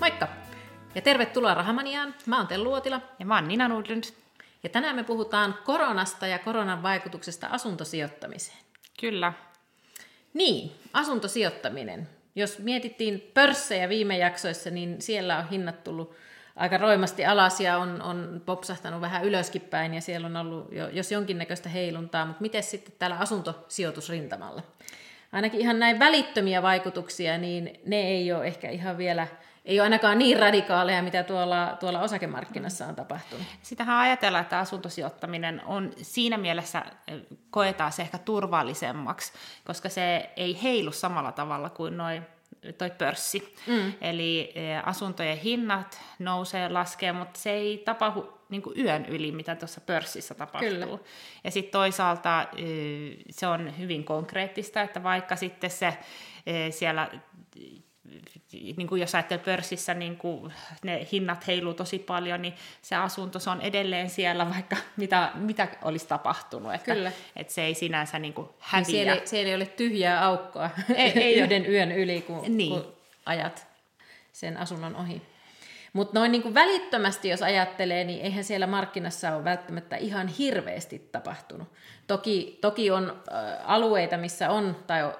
Moikka! Ja tervetuloa Rahamaniaan. Mä oon Tellu Uotila. Ja mä oon Nina Nudlund. Ja tänään me puhutaan koronasta ja koronan vaikutuksesta asuntosijoittamiseen. Kyllä. Niin, asuntosijoittaminen. Jos mietittiin pörssejä viime jaksoissa, niin siellä on hinnat tullut aika roimasti alas ja on, on popsahtanut vähän ylöskin päin ja siellä on ollut jo, jos jonkinnäköistä heiluntaa, mutta miten sitten täällä asuntosijoitusrintamalla? Ainakin ihan näin välittömiä vaikutuksia, niin ne ei ole ehkä ihan vielä, ei ole ainakaan niin radikaaleja, mitä tuolla, tuolla osakemarkkinassa on tapahtunut. Sitähän ajatellaan, että asuntosijoittaminen on siinä mielessä, koetaan se ehkä turvallisemmaksi, koska se ei heilu samalla tavalla kuin noin toi pörssi. Mm. Eli asuntojen hinnat nousee, laskee, mutta se ei tapahdu niin kuin yön yli, mitä tuossa pörssissä tapahtuu. Kyllä. Ja sitten toisaalta se on hyvin konkreettista, että vaikka sitten se siellä niin kuin jos ajattelee pörssissä, niin kuin ne hinnat heiluu tosi paljon, niin se asunto se on edelleen siellä, vaikka mitä, mitä olisi tapahtunut. Että, Kyllä. että se ei sinänsä niin kuin häviä. Niin siellä, ei, siellä ei ole tyhjää aukkoa ei, ei yhden yön yli, kun, niin. kun ajat sen asunnon ohi. Mutta noin niin kuin välittömästi, jos ajattelee, niin eihän siellä markkinassa ole välttämättä ihan hirveästi tapahtunut. Toki, toki on alueita, missä on, tai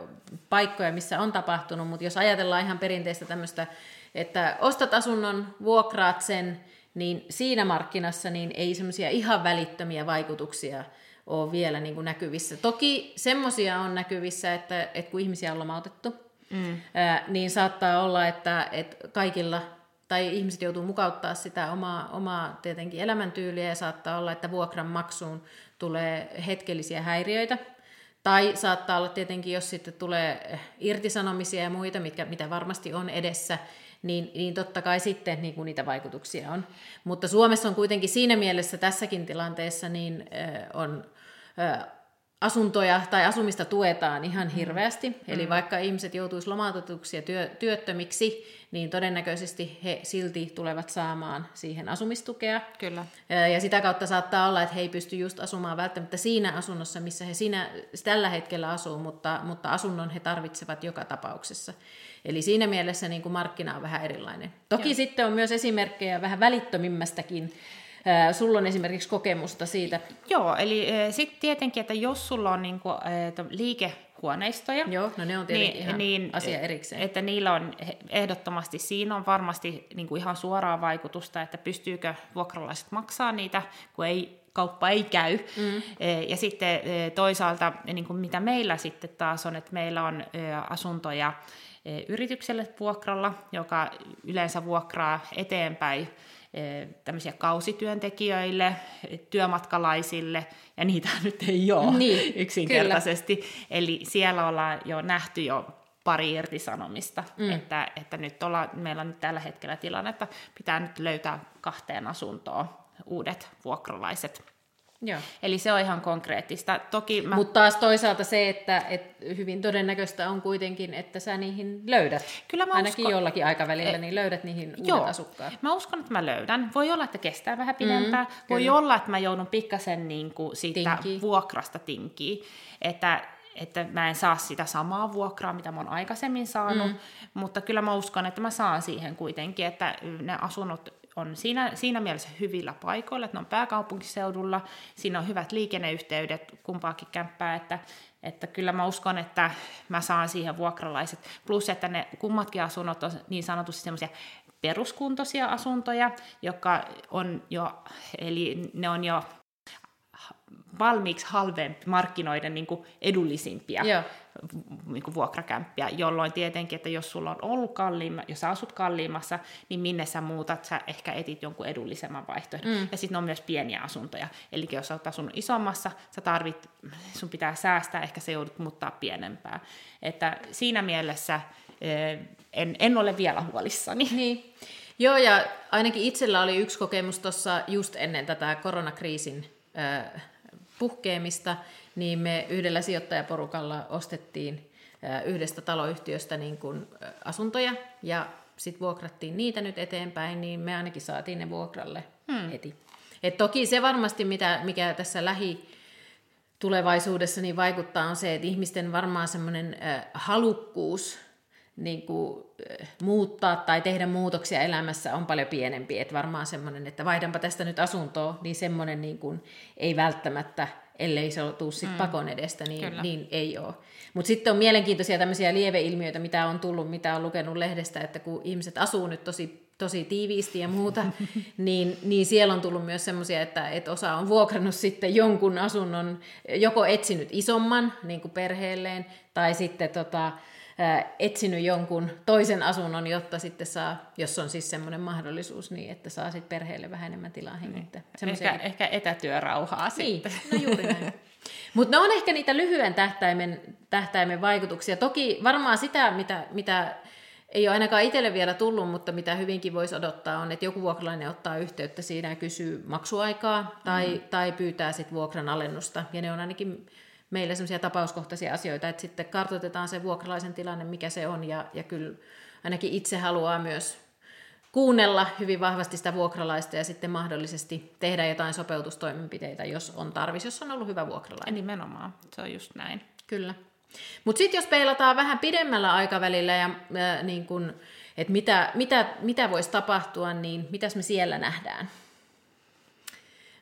paikkoja, missä on tapahtunut, mutta jos ajatellaan ihan perinteistä tämmöistä, että ostat asunnon, vuokraat sen, niin siinä markkinassa niin ei semmoisia ihan välittömiä vaikutuksia ole vielä niin kuin näkyvissä. Toki semmoisia on näkyvissä, että, että kun ihmisiä on lomautettu, mm. ää, niin saattaa olla, että, että kaikilla tai ihmiset joutuu mukauttaa sitä omaa, omaa tietenkin elämäntyyliä ja saattaa olla, että vuokran maksuun tulee hetkellisiä häiriöitä. Tai saattaa olla tietenkin, jos sitten tulee irtisanomisia ja muita, mitkä, mitä varmasti on edessä, niin, niin totta kai sitten niin kuin niitä vaikutuksia on. Mutta Suomessa on kuitenkin siinä mielessä tässäkin tilanteessa niin on asuntoja tai asumista tuetaan ihan mm. hirveästi. Mm. Eli vaikka ihmiset joutuisivat lomautetuksi ja työ, työttömiksi, niin todennäköisesti he silti tulevat saamaan siihen asumistukea. Kyllä. Ja sitä kautta saattaa olla, että he ei pysty just asumaan välttämättä siinä asunnossa, missä he siinä, tällä hetkellä asuu, mutta, mutta asunnon he tarvitsevat joka tapauksessa. Eli siinä mielessä niin kuin markkina on vähän erilainen. Toki Joo. sitten on myös esimerkkejä vähän välittömimmästäkin Sulla on esimerkiksi kokemusta siitä. Joo, eli sitten tietenkin, että jos sulla on niinku, liikehuoneistoja. Joo, no ne on tietenkin niin, ihan niin, asia erikseen. Että niillä on ehdottomasti, siinä on varmasti niin kuin ihan suoraa vaikutusta, että pystyykö vuokralaiset maksaa niitä, kun ei kauppa ei käy. Mm. Ja sitten toisaalta, niin kuin mitä meillä sitten taas on, että meillä on asuntoja yritykselle vuokralla, joka yleensä vuokraa eteenpäin tämmöisiä kausityöntekijöille, työmatkalaisille, ja niitä nyt ei ole niin, yksinkertaisesti. Kyllä. Eli siellä ollaan jo nähty jo pari irtisanomista, mm. että, että nyt olla, meillä on nyt tällä hetkellä tilanne, että pitää nyt löytää kahteen asuntoon uudet vuokralaiset Joo. Eli se on ihan konkreettista. Toki mä... Mutta taas toisaalta se, että, että hyvin todennäköistä on kuitenkin, että sä niihin löydät. Kyllä mä Ainakin uskon... jollakin aikavälillä, e... niin löydät niihin uudet Joo. asukkaat. Mä uskon, että mä löydän. Voi olla, että kestää vähän pidempään. Mm, Voi kyllä. olla, että mä joudun pikkasen niin kuin siitä Tinkii. vuokrasta tinkiin. Että että mä en saa sitä samaa vuokraa, mitä mä oon aikaisemmin saanut, mm. mutta kyllä mä uskon, että mä saan siihen kuitenkin, että ne asunnot on siinä, siinä mielessä hyvillä paikoilla, että ne on pääkaupunkiseudulla, siinä on hyvät liikenneyhteydet kumpaakin kämppää, että, että kyllä mä uskon, että mä saan siihen vuokralaiset. Plus, että ne kummatkin asunnot on niin sanotusti semmoisia peruskuntoisia asuntoja, jotka on jo, eli ne on jo valmiiksi halvempi markkinoiden niin kuin edullisimpia Joo. Niin kuin vuokrakämppiä, jolloin tietenkin, että jos sulla on ollut kalliimma, jos sä asut kalliimmassa, niin minne sä muutat, sä ehkä etit jonkun edullisemman vaihtoehdon. Mm. Ja sitten on myös pieniä asuntoja. Eli jos sä oot asunut isommassa, sä tarvit, sun pitää säästää, ehkä se joudut muuttaa pienempää. Että siinä mielessä en, en ole vielä huolissani. Niin. Joo, ja ainakin itsellä oli yksi kokemus tuossa just ennen tätä koronakriisin puhkeamista, niin me yhdellä sijoittajaporukalla ostettiin yhdestä taloyhtiöstä niin kuin asuntoja ja sitten vuokrattiin niitä nyt eteenpäin, niin me ainakin saatiin ne vuokralle hmm. heti. Et toki se varmasti, mitä, mikä tässä lähi tulevaisuudessa niin vaikuttaa, on se, että ihmisten varmaan semmoinen halukkuus niin kuin, muuttaa tai tehdä muutoksia elämässä on paljon pienempi. Että varmaan semmoinen, että vaihdanpa tästä nyt asuntoa, niin semmoinen niin kuin, ei välttämättä, ellei se tuu sit mm. pakon edestä, niin, niin ei ole. Mutta sitten on mielenkiintoisia tämmöisiä lieveilmiöitä, mitä on tullut, mitä on lukenut lehdestä, että kun ihmiset asuu nyt tosi, tosi tiiviisti ja muuta, niin, niin siellä on tullut myös semmoisia, että, että osa on vuokrannut sitten jonkun asunnon, joko etsinyt isomman niin kuin perheelleen, tai sitten tota, etsinyt jonkun toisen asunnon, jotta sitten saa, jos on siis semmoinen mahdollisuus, niin että saa sitten perheelle vähän enemmän tilaa hengittää. Niin. Ehkä, ehkä etätyörauhaa niin, sitten. no juuri näin. Mutta ne on ehkä niitä lyhyen tähtäimen, tähtäimen vaikutuksia. Toki varmaan sitä, mitä, mitä ei ole ainakaan itselle vielä tullut, mutta mitä hyvinkin voisi odottaa on, että joku vuokralainen ottaa yhteyttä siinä ja kysyy maksuaikaa tai, mm. tai pyytää sitten vuokran alennusta. Ja ne on ainakin meillä sellaisia tapauskohtaisia asioita, että sitten kartoitetaan se vuokralaisen tilanne, mikä se on, ja, ja kyllä ainakin itse haluaa myös kuunnella hyvin vahvasti sitä vuokralaista ja sitten mahdollisesti tehdä jotain sopeutustoimenpiteitä, jos on tarvis, jos on ollut hyvä vuokralainen. Nimenomaan, se on just näin. Kyllä. Mutta sitten jos peilataan vähän pidemmällä aikavälillä ja äh, niin kun, että mitä, mitä, mitä voisi tapahtua, niin mitäs me siellä nähdään?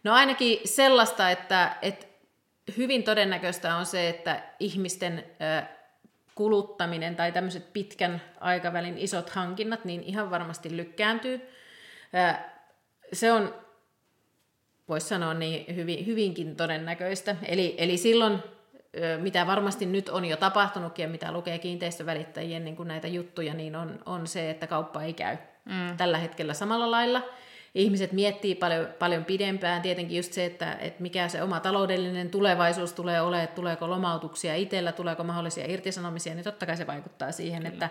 No ainakin sellaista, että, että hyvin todennäköistä on se, että ihmisten kuluttaminen tai tämmöiset pitkän aikavälin isot hankinnat, niin ihan varmasti lykkääntyy. Se on, voisi sanoa, niin hyvin, hyvinkin todennäköistä. Eli, eli silloin, mitä varmasti nyt on jo tapahtunutkin ja mitä lukee kiinteistövälittäjien niin kuin näitä juttuja, niin on, on se, että kauppa ei käy mm. tällä hetkellä samalla lailla – ihmiset miettii paljon, paljon pidempään. Tietenkin just se, että, että mikä se oma taloudellinen tulevaisuus tulee olemaan, tuleeko lomautuksia itsellä, tuleeko mahdollisia irtisanomisia, niin totta kai se vaikuttaa siihen, Kyllä. että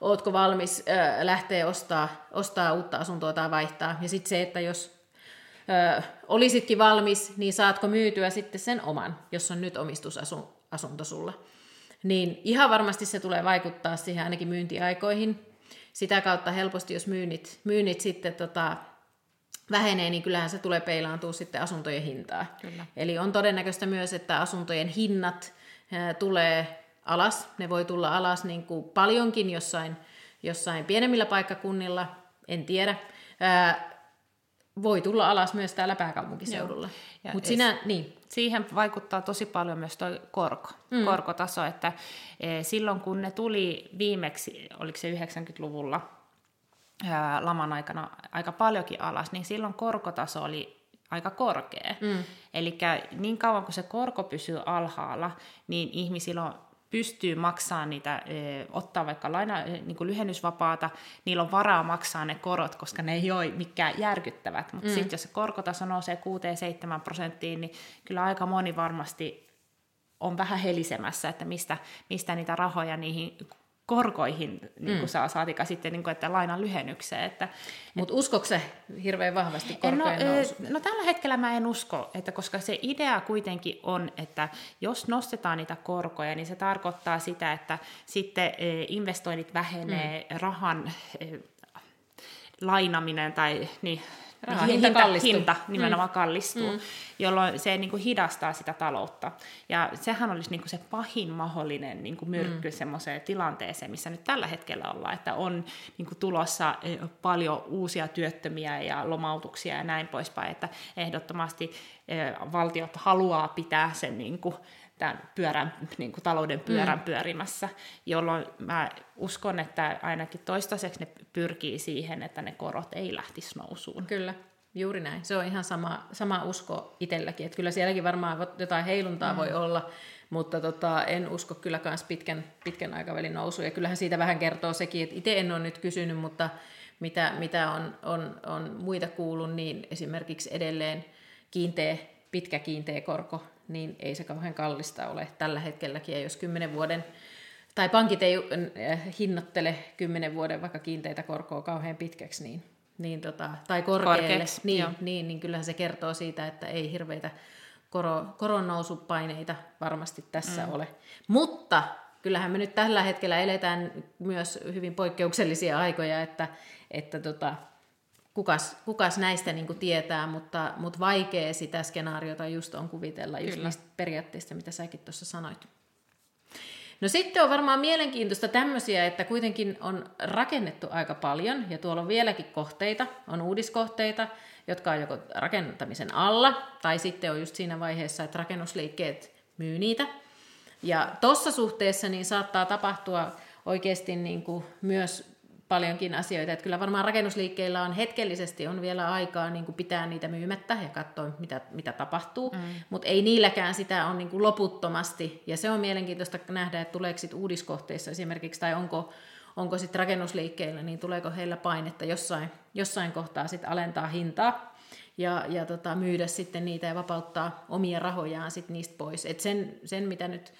ootko valmis äh, lähteä ostaa, ostaa uutta asuntoa tai vaihtaa. Ja sitten se, että jos äh, olisitkin valmis, niin saatko myytyä sitten sen oman, jos on nyt omistusasunto sulla. Niin ihan varmasti se tulee vaikuttaa siihen ainakin myyntiaikoihin. Sitä kautta helposti, jos myynnit, myynnit sitten tota, vähenee, niin kyllähän se tulee peilaantua sitten asuntojen hintaa. Kyllä. Eli on todennäköistä myös, että asuntojen hinnat tulee alas. Ne voi tulla alas niin kuin paljonkin jossain, jossain pienemmillä paikkakunnilla, en tiedä. voi tulla alas myös täällä pääkaupunkiseudulla. Mut sinä, niin. Siihen vaikuttaa tosi paljon myös tuo korko, mm. korkotaso, että e, silloin kun ne tuli viimeksi, oliko se 90-luvulla, laman aikana aika paljonkin alas, niin silloin korkotaso oli aika korkea. Mm. Eli niin kauan kuin se korko pysyy alhaalla, niin ihmisillä on pystyy maksamaan niitä, ottaa vaikka laina, niin kuin lyhennysvapaata, niillä on varaa maksaa ne korot, koska ne ei ole mikään järkyttävät. Mutta mm. sitten jos se korkotaso nousee 6-7 prosenttiin, niin kyllä aika moni varmasti on vähän helisemässä, että mistä, mistä niitä rahoja niihin korkoihin niin kuin mm. saa, saatika sitten niin kuin, että lainan lyhennykseen. Että, Mutta uskoiko se hirveän vahvasti korkojen no, nousu? No tällä hetkellä mä en usko, että koska se idea kuitenkin on, että jos nostetaan niitä korkoja, niin se tarkoittaa sitä, että sitten investoinnit vähenee, mm. rahan lainaminen tai niin, Raha, hinta, hinta, kallistuu. hinta nimenomaan mm. kallistuu, mm. jolloin se niin kuin hidastaa sitä taloutta. Ja sehän olisi niin kuin se pahin mahdollinen niin kuin myrkky mm. semmoiseen tilanteeseen, missä nyt tällä hetkellä ollaan, että on niin kuin tulossa eh, paljon uusia työttömiä ja lomautuksia ja näin poispäin, että ehdottomasti eh, valtiot haluaa pitää sen niin kuin tämän pyörän, niin kuin talouden pyörän mm. pyörimässä, jolloin mä uskon, että ainakin toistaiseksi ne pyrkii siihen, että ne korot ei lähtisi nousuun. Kyllä, juuri näin. Se on ihan sama, sama usko itselläkin, että kyllä sielläkin varmaan jotain heiluntaa mm. voi olla, mutta tota, en usko kyllä myös pitkän, pitkän aikavälin nousu. Ja kyllähän siitä vähän kertoo sekin, että itse en ole nyt kysynyt, mutta mitä, mitä on, on, on muita kuullut, niin esimerkiksi edelleen kiinteä, pitkä kiinteä korko niin ei se kauhean kallista ole tällä hetkelläkin. Ja jos kymmenen vuoden, tai pankit ei äh, hinnoittele kymmenen vuoden vaikka kiinteitä korkoa kauhean pitkäksi, niin, niin tota, tai korkealle, niin, niin, niin kyllähän se kertoo siitä, että ei hirveitä koro, koronnousupaineita varmasti tässä mm. ole. Mutta kyllähän me nyt tällä hetkellä eletään myös hyvin poikkeuksellisia aikoja, että, että tota, kukas, kukas näistä niin tietää, mutta, mutta vaikea sitä skenaariota just on kuvitella, just Kyllä. niistä periaatteista, mitä säkin tuossa sanoit. No sitten on varmaan mielenkiintoista tämmöisiä, että kuitenkin on rakennettu aika paljon, ja tuolla on vieläkin kohteita, on uudiskohteita, jotka on joko rakentamisen alla, tai sitten on just siinä vaiheessa, että rakennusliikkeet myy niitä. Ja tuossa suhteessa niin saattaa tapahtua oikeasti niin kuin myös paljonkin asioita. Että kyllä varmaan rakennusliikkeillä on hetkellisesti on vielä aikaa niin kuin pitää niitä myymättä ja katsoa, mitä, mitä tapahtuu. Mm. Mutta ei niilläkään sitä on niin kuin loputtomasti. Ja se on mielenkiintoista nähdä, että tuleeko sit uudiskohteissa esimerkiksi, tai onko, onko sitten rakennusliikkeillä, niin tuleeko heillä painetta jossain, jossain kohtaa sitten alentaa hintaa ja, ja tota, myydä sitten niitä ja vapauttaa omia rahojaan sit niistä pois. Et sen, sen, mitä nyt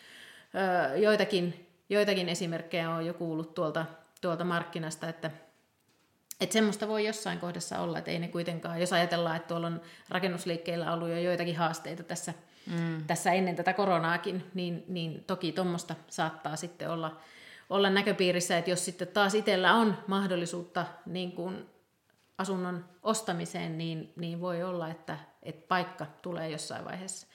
ö, joitakin, joitakin esimerkkejä on jo kuullut tuolta tuolta markkinasta, että että semmoista voi jossain kohdassa olla, että ei ne kuitenkaan, jos ajatellaan, että tuolla on rakennusliikkeillä ollut jo joitakin haasteita tässä, mm. tässä ennen tätä koronaakin, niin, niin toki tuommoista saattaa sitten olla, olla näköpiirissä, että jos sitten taas itsellä on mahdollisuutta niin kuin asunnon ostamiseen, niin, niin voi olla, että, että paikka tulee jossain vaiheessa.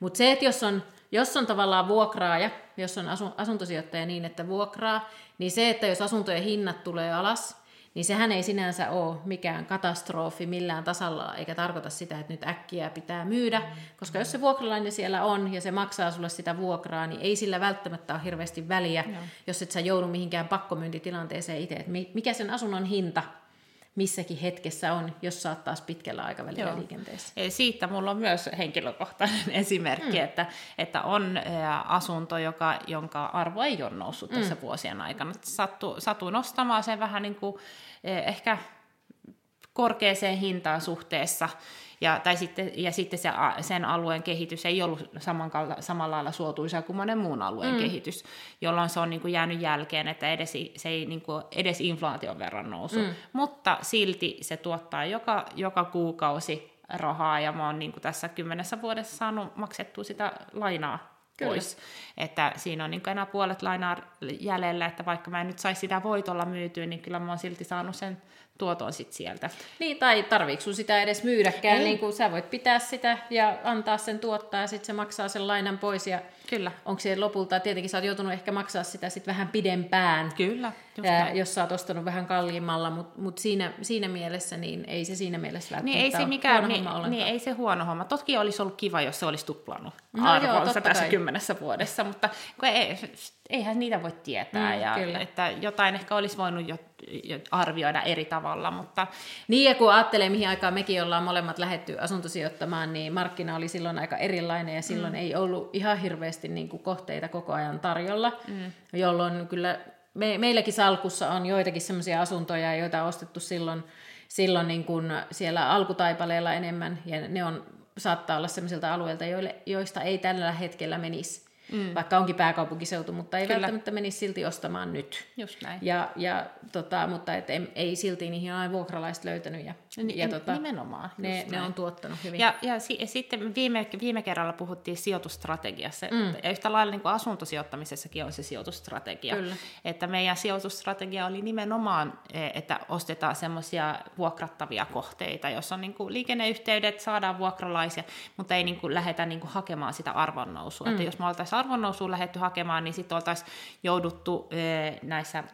Mutta se, että jos on, jos on tavallaan vuokraaja, jos on asun, asuntosijoittaja niin, että vuokraa, niin se, että jos asuntojen hinnat tulee alas, niin sehän ei sinänsä ole mikään katastrofi millään tasalla, eikä tarkoita sitä, että nyt äkkiä pitää myydä, koska jos se vuokralainen siellä on ja se maksaa sulle sitä vuokraa, niin ei sillä välttämättä ole hirveästi väliä, no. jos et sä joudu mihinkään pakkomyyntitilanteeseen itse, että mikä sen asunnon hinta missäkin hetkessä on, jos saat taas pitkällä aikavälillä Joo. liikenteessä. Siitä mulla on myös henkilökohtainen esimerkki, mm. että, että on asunto, joka, jonka arvo ei ole noussut mm. tässä vuosien aikana. Sattu, satuin nostamaan sen vähän niin kuin, ehkä korkeaseen hintaan suhteessa ja, tai sitten, ja sitten se, sen alueen kehitys ei ollut saman, samalla lailla suotuisa kuin monen muun alueen mm. kehitys, jolloin se on niin kuin jäänyt jälkeen, että edes, se ei niin kuin, edes inflaation verran nousu. Mm. Mutta silti se tuottaa joka, joka kuukausi rahaa, ja mä oon niin kuin tässä kymmenessä vuodessa saanut maksettua sitä lainaa Kyllä. pois. Että siinä on niin enää puolet lainaa jäljellä, että vaikka mä en nyt saisi sitä voitolla myytyä, niin kyllä mä oon silti saanut sen tuoton sit sieltä. Niin, tai tarviiko sun sitä edes myydäkään, Ei. niin kuin sä voit pitää sitä ja antaa sen tuottaa ja sitten se maksaa sen lainan pois ja Kyllä. onko se lopulta, tietenkin sä oot joutunut ehkä maksaa sitä sitten vähän pidempään. Kyllä. Ää, jos sä oot ostanut vähän kalliimmalla, mutta mut siinä, siinä mielessä niin ei se siinä mielessä välttämättä niin ei se mikään, huono niin, homma niin, ei se huono homma. Toki olisi ollut kiva, jos se olisi tuplannut no arvonsa joo, tässä kai. kymmenessä vuodessa, mutta ei, eihän niitä voi tietää. Mm, ja, kyllä. Että jotain ehkä olisi voinut jo, jo arvioida eri tavalla. Mutta... Niin ja kun ajattelee, mihin aikaan mekin ollaan molemmat lähetty asuntosijoittamaan, niin markkina oli silloin aika erilainen ja silloin mm. ei ollut ihan hirveästi niin kuin kohteita koko ajan tarjolla, mm. jolloin kyllä me, meilläkin salkussa on joitakin sellaisia asuntoja, joita on ostettu silloin, silloin niin kuin siellä alkutaipaleella enemmän ja ne on, saattaa olla sellaisilta alueilta, joille, joista ei tällä hetkellä menisi mm. vaikka onkin pääkaupunkiseutu, mutta ei Kyllä. välttämättä menisi silti ostamaan nyt. Just näin. Ja, ja, tota, mutta et ei, ei silti niihin ole vuokralaiset löytänyt. Ja, Ni, ja tota, nimenomaan. Ne, ne on tuottanut hyvin. Ja, ja, si, ja sitten viime, viime kerralla puhuttiin sijoitusstrategiassa. Mm. Ja yhtä lailla niin kuin asuntosijoittamisessakin on se sijoitusstrategia. Kyllä. Että meidän sijoitusstrategia oli nimenomaan, e, että ostetaan semmoisia vuokrattavia kohteita, jossa on niin kuin liikenneyhteydet, saadaan vuokralaisia, mutta ei niin kuin lähdetä niin kuin hakemaan sitä arvonnousua. Mm. Että jos me oltaisiin arvonnousuun lähdetty hakemaan, niin sitten oltaisiin jouduttu näissä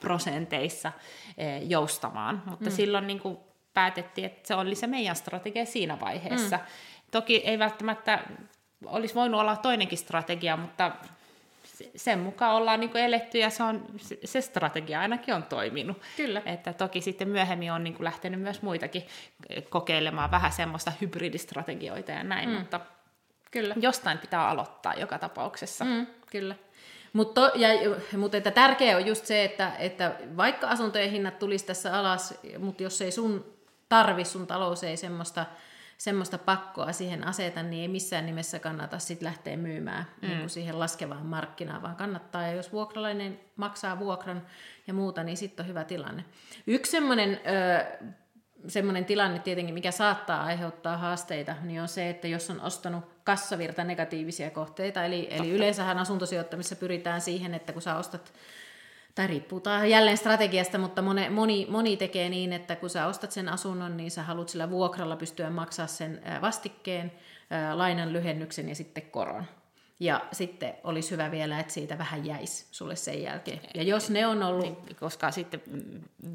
vuokratuottoprosenteissa joustamaan. Mutta mm. silloin niin kuin päätettiin, että se oli se meidän strategia siinä vaiheessa. Mm. Toki ei välttämättä olisi voinut olla toinenkin strategia, mutta sen mukaan ollaan niin kuin eletty ja se, on, se strategia ainakin on toiminut. Kyllä. Että toki sitten myöhemmin on niin kuin lähtenyt myös muitakin kokeilemaan vähän semmoista hybridistrategioita ja näin, mm. mutta Kyllä. Jostain pitää aloittaa joka tapauksessa. Mm, kyllä. Mutta mut että tärkeää on just se, että, että vaikka asuntojen hinnat tulisi tässä alas, mutta jos ei sun tarvi, sun talous ei semmoista, semmoista pakkoa siihen aseta, niin ei missään nimessä kannata sit lähteä myymään mm. niin kuin siihen laskevaan markkinaan, vaan kannattaa. Ja jos vuokralainen maksaa vuokran ja muuta, niin sitten on hyvä tilanne. Yksi semmoinen semmoinen tilanne tietenkin, mikä saattaa aiheuttaa haasteita, niin on se, että jos on ostanut kassavirta negatiivisia kohteita, eli, eli yleensähän asuntosijoittamisessa pyritään siihen, että kun sä ostat, tai riippuu jälleen strategiasta, mutta moni, moni, moni tekee niin, että kun sä ostat sen asunnon, niin sä haluat sillä vuokralla pystyä maksaa sen vastikkeen, lainan lyhennyksen ja sitten koron. Ja sitten olisi hyvä vielä, että siitä vähän jäisi sulle sen jälkeen. Ja jos ne on ollut... Niin, koska sitten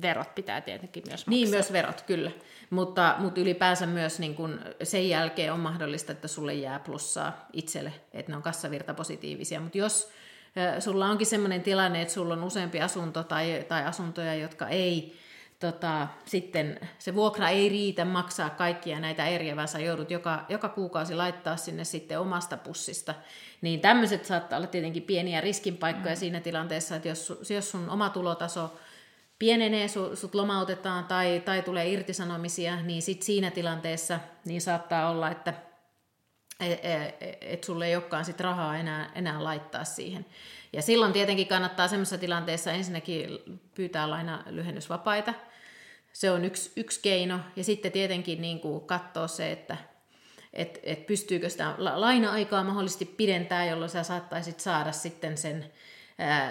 verot pitää tietenkin myös maksaa. Niin, myös verot, kyllä. Mutta, mutta ylipäänsä myös niin kun sen jälkeen on mahdollista, että sulle jää plussaa itselle, että ne on kassavirta positiivisia. Mutta jos sulla onkin sellainen tilanne, että sulla on useampi asunto tai, tai asuntoja, jotka ei tota, sitten se vuokra ei riitä maksaa kaikkia näitä eriä, vaan sä joudut joka, joka kuukausi laittaa sinne sitten omasta pussista. Niin tämmöiset saattaa olla tietenkin pieniä riskinpaikkoja mm. siinä tilanteessa, että jos, jos sun oma tulotaso pienenee, su, sut lomautetaan tai, tai tulee irtisanomisia, niin sit siinä tilanteessa niin saattaa olla, että et, et, et sulle ei olekaan sit rahaa enää, enää laittaa siihen. Ja silloin tietenkin kannattaa semmoisessa tilanteessa ensinnäkin pyytää laina lyhennysvapaita. Se on yksi, yksi keino. Ja sitten tietenkin niin kuin katsoa se, että et, et pystyykö sitä laina-aikaa mahdollisesti pidentää, jolloin sä saattaisit saada sitten sen,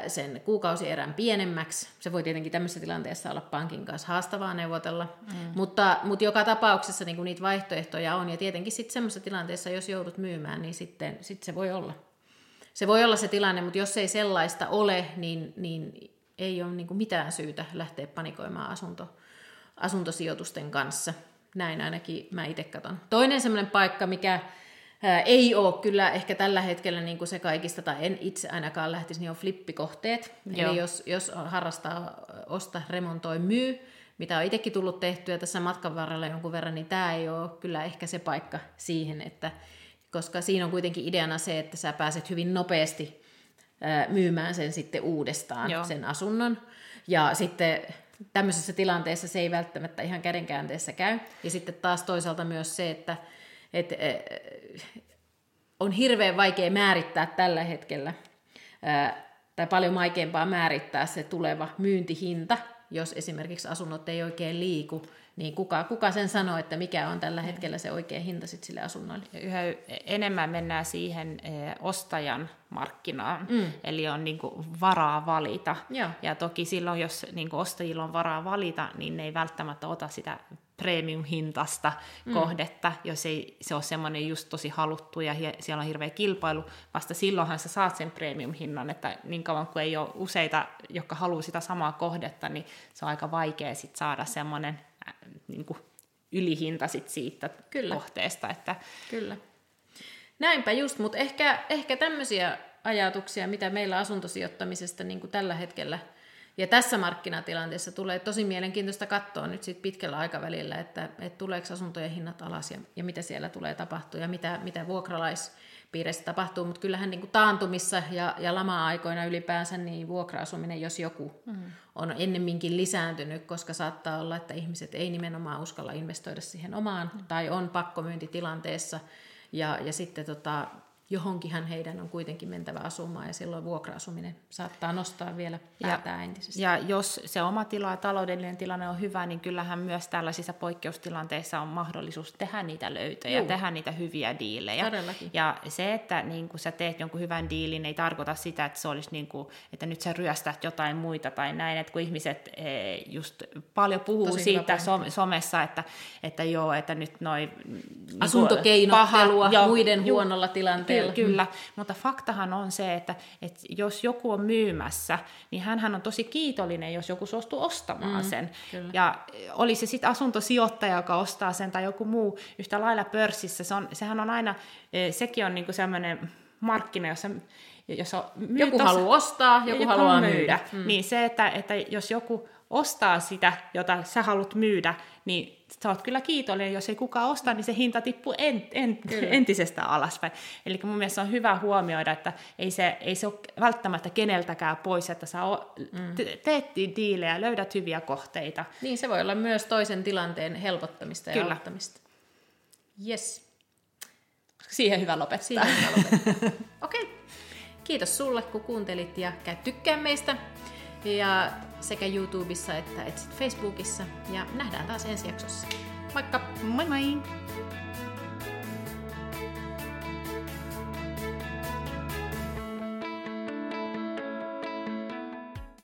sen kuukausierän pienemmäksi. Se voi tietenkin tämmöisessä tilanteessa olla pankin kanssa haastavaa neuvotella, mm. mutta, mutta joka tapauksessa niin kuin niitä vaihtoehtoja on. Ja tietenkin sitten semmoisessa tilanteessa, jos joudut myymään, niin sitten sit se voi olla se voi olla se tilanne, mutta jos ei sellaista ole, niin, niin ei ole niin kuin mitään syytä lähteä panikoimaan asunto, asuntosijoitusten kanssa. Näin ainakin mä itse katson. Toinen semmoinen paikka, mikä ei ole kyllä ehkä tällä hetkellä niin kuin se kaikista, tai en itse ainakaan lähtisi, niin on flippikohteet. Joo. Eli jos, jos harrastaa, osta, remontoi, myy, mitä on itsekin tullut tehtyä tässä matkan varrella jonkun verran, niin tämä ei ole kyllä ehkä se paikka siihen, että koska siinä on kuitenkin ideana se, että sä pääset hyvin nopeasti myymään sen sitten uudestaan, Joo. sen asunnon. Ja sitten tämmöisessä tilanteessa se ei välttämättä ihan kädenkäänteessä käy. Ja sitten taas toisaalta myös se, että, että on hirveän vaikea määrittää tällä hetkellä, tai paljon vaikeampaa määrittää se tuleva myyntihinta, jos esimerkiksi asunnot ei oikein liiku, niin kuka, kuka sen sanoo, että mikä on tällä hetkellä se oikea hinta sit sille asunnolle? Ja yhä enemmän mennään siihen ostajan markkinaan, mm. eli on niin kuin varaa valita. Joo. Ja toki silloin, jos niin kuin ostajilla on varaa valita, niin ne ei välttämättä ota sitä premium-hintasta mm. kohdetta, jos ei se ole semmoinen just tosi haluttu ja siellä on hirveä kilpailu. Vasta silloinhan sä saat sen premium-hinnan, että niin kauan kuin ei ole useita, jotka haluaa sitä samaa kohdetta, niin se on aika vaikea sit saada semmoinen niin kuin ylihinta sit siitä Kyllä. kohteesta. Että... Kyllä. Näinpä just, mutta ehkä, ehkä tämmöisiä ajatuksia, mitä meillä asuntosijoittamisesta niin kuin tällä hetkellä ja tässä markkinatilanteessa tulee tosi mielenkiintoista katsoa nyt sit pitkällä aikavälillä, että, että tuleeko asuntojen hinnat alas ja, ja mitä siellä tulee tapahtua ja mitä, mitä vuokralais piireissä tapahtuu, mutta kyllähän niin kuin taantumissa ja, ja lama-aikoina ylipäänsä niin vuokra-asuminen, jos joku, mm. on ennemminkin lisääntynyt, koska saattaa olla, että ihmiset ei nimenomaan uskalla investoida siihen omaan mm. tai on pakkomyyntitilanteessa ja, ja sitten tota, johonkinhan heidän on kuitenkin mentävä asumaan ja silloin vuokra-asuminen saattaa nostaa vielä päätään ja, entisestä. Ja jos se oma tila ja taloudellinen tilanne on hyvä, niin kyllähän myös tällaisissa poikkeustilanteissa on mahdollisuus tehdä niitä löytöjä, Juu. tehdä niitä hyviä diilejä. Todellakin. Ja se, että niin kun sä teet jonkun hyvän diilin, ei tarkoita sitä, että se olisi niin kuin, että nyt sä ryöstät jotain muita tai näin, että kun ihmiset e, just paljon puhuu Tosi siitä som, somessa, että, että joo, että nyt noin... Niin Asuntokeinottelua paha, muiden jo, huonolla tilanteella Ky- kyllä, mm. mutta faktahan on se, että, että jos joku on myymässä, niin hän on tosi kiitollinen, jos joku suostuu ostamaan mm, sen. Kyllä. Ja oli se sitten asuntosijoittaja, joka ostaa sen, tai joku muu yhtä lailla pörssissä, se on, sehän on aina, e, sekin on niinku sellainen markkina, jossa jos on joku haluaa ostaa, joku, joku haluaa myydä. myydä. Mm. Niin se, että, että jos joku ostaa sitä, jota sä haluat myydä, niin sä oot kyllä kiitollinen, jos ei kukaan osta, niin se hinta tippuu en, en, entisestä alaspäin. Eli mun mielestä on hyvä huomioida, että ei se, ei se ole välttämättä keneltäkään pois, että sä mm. teet diilejä, löydät hyviä kohteita. Niin, se voi olla myös toisen tilanteen helpottamista ja kyllä. auttamista. Yes. Siihen hyvä lopettaa. Siihen hyvä lopettaa. Okei. Okay. Kiitos sulle, kun kuuntelit ja käy tykkää meistä ja sekä YouTubessa että etsit Facebookissa. Ja nähdään taas ensi jaksossa. Moikka! Moi moi!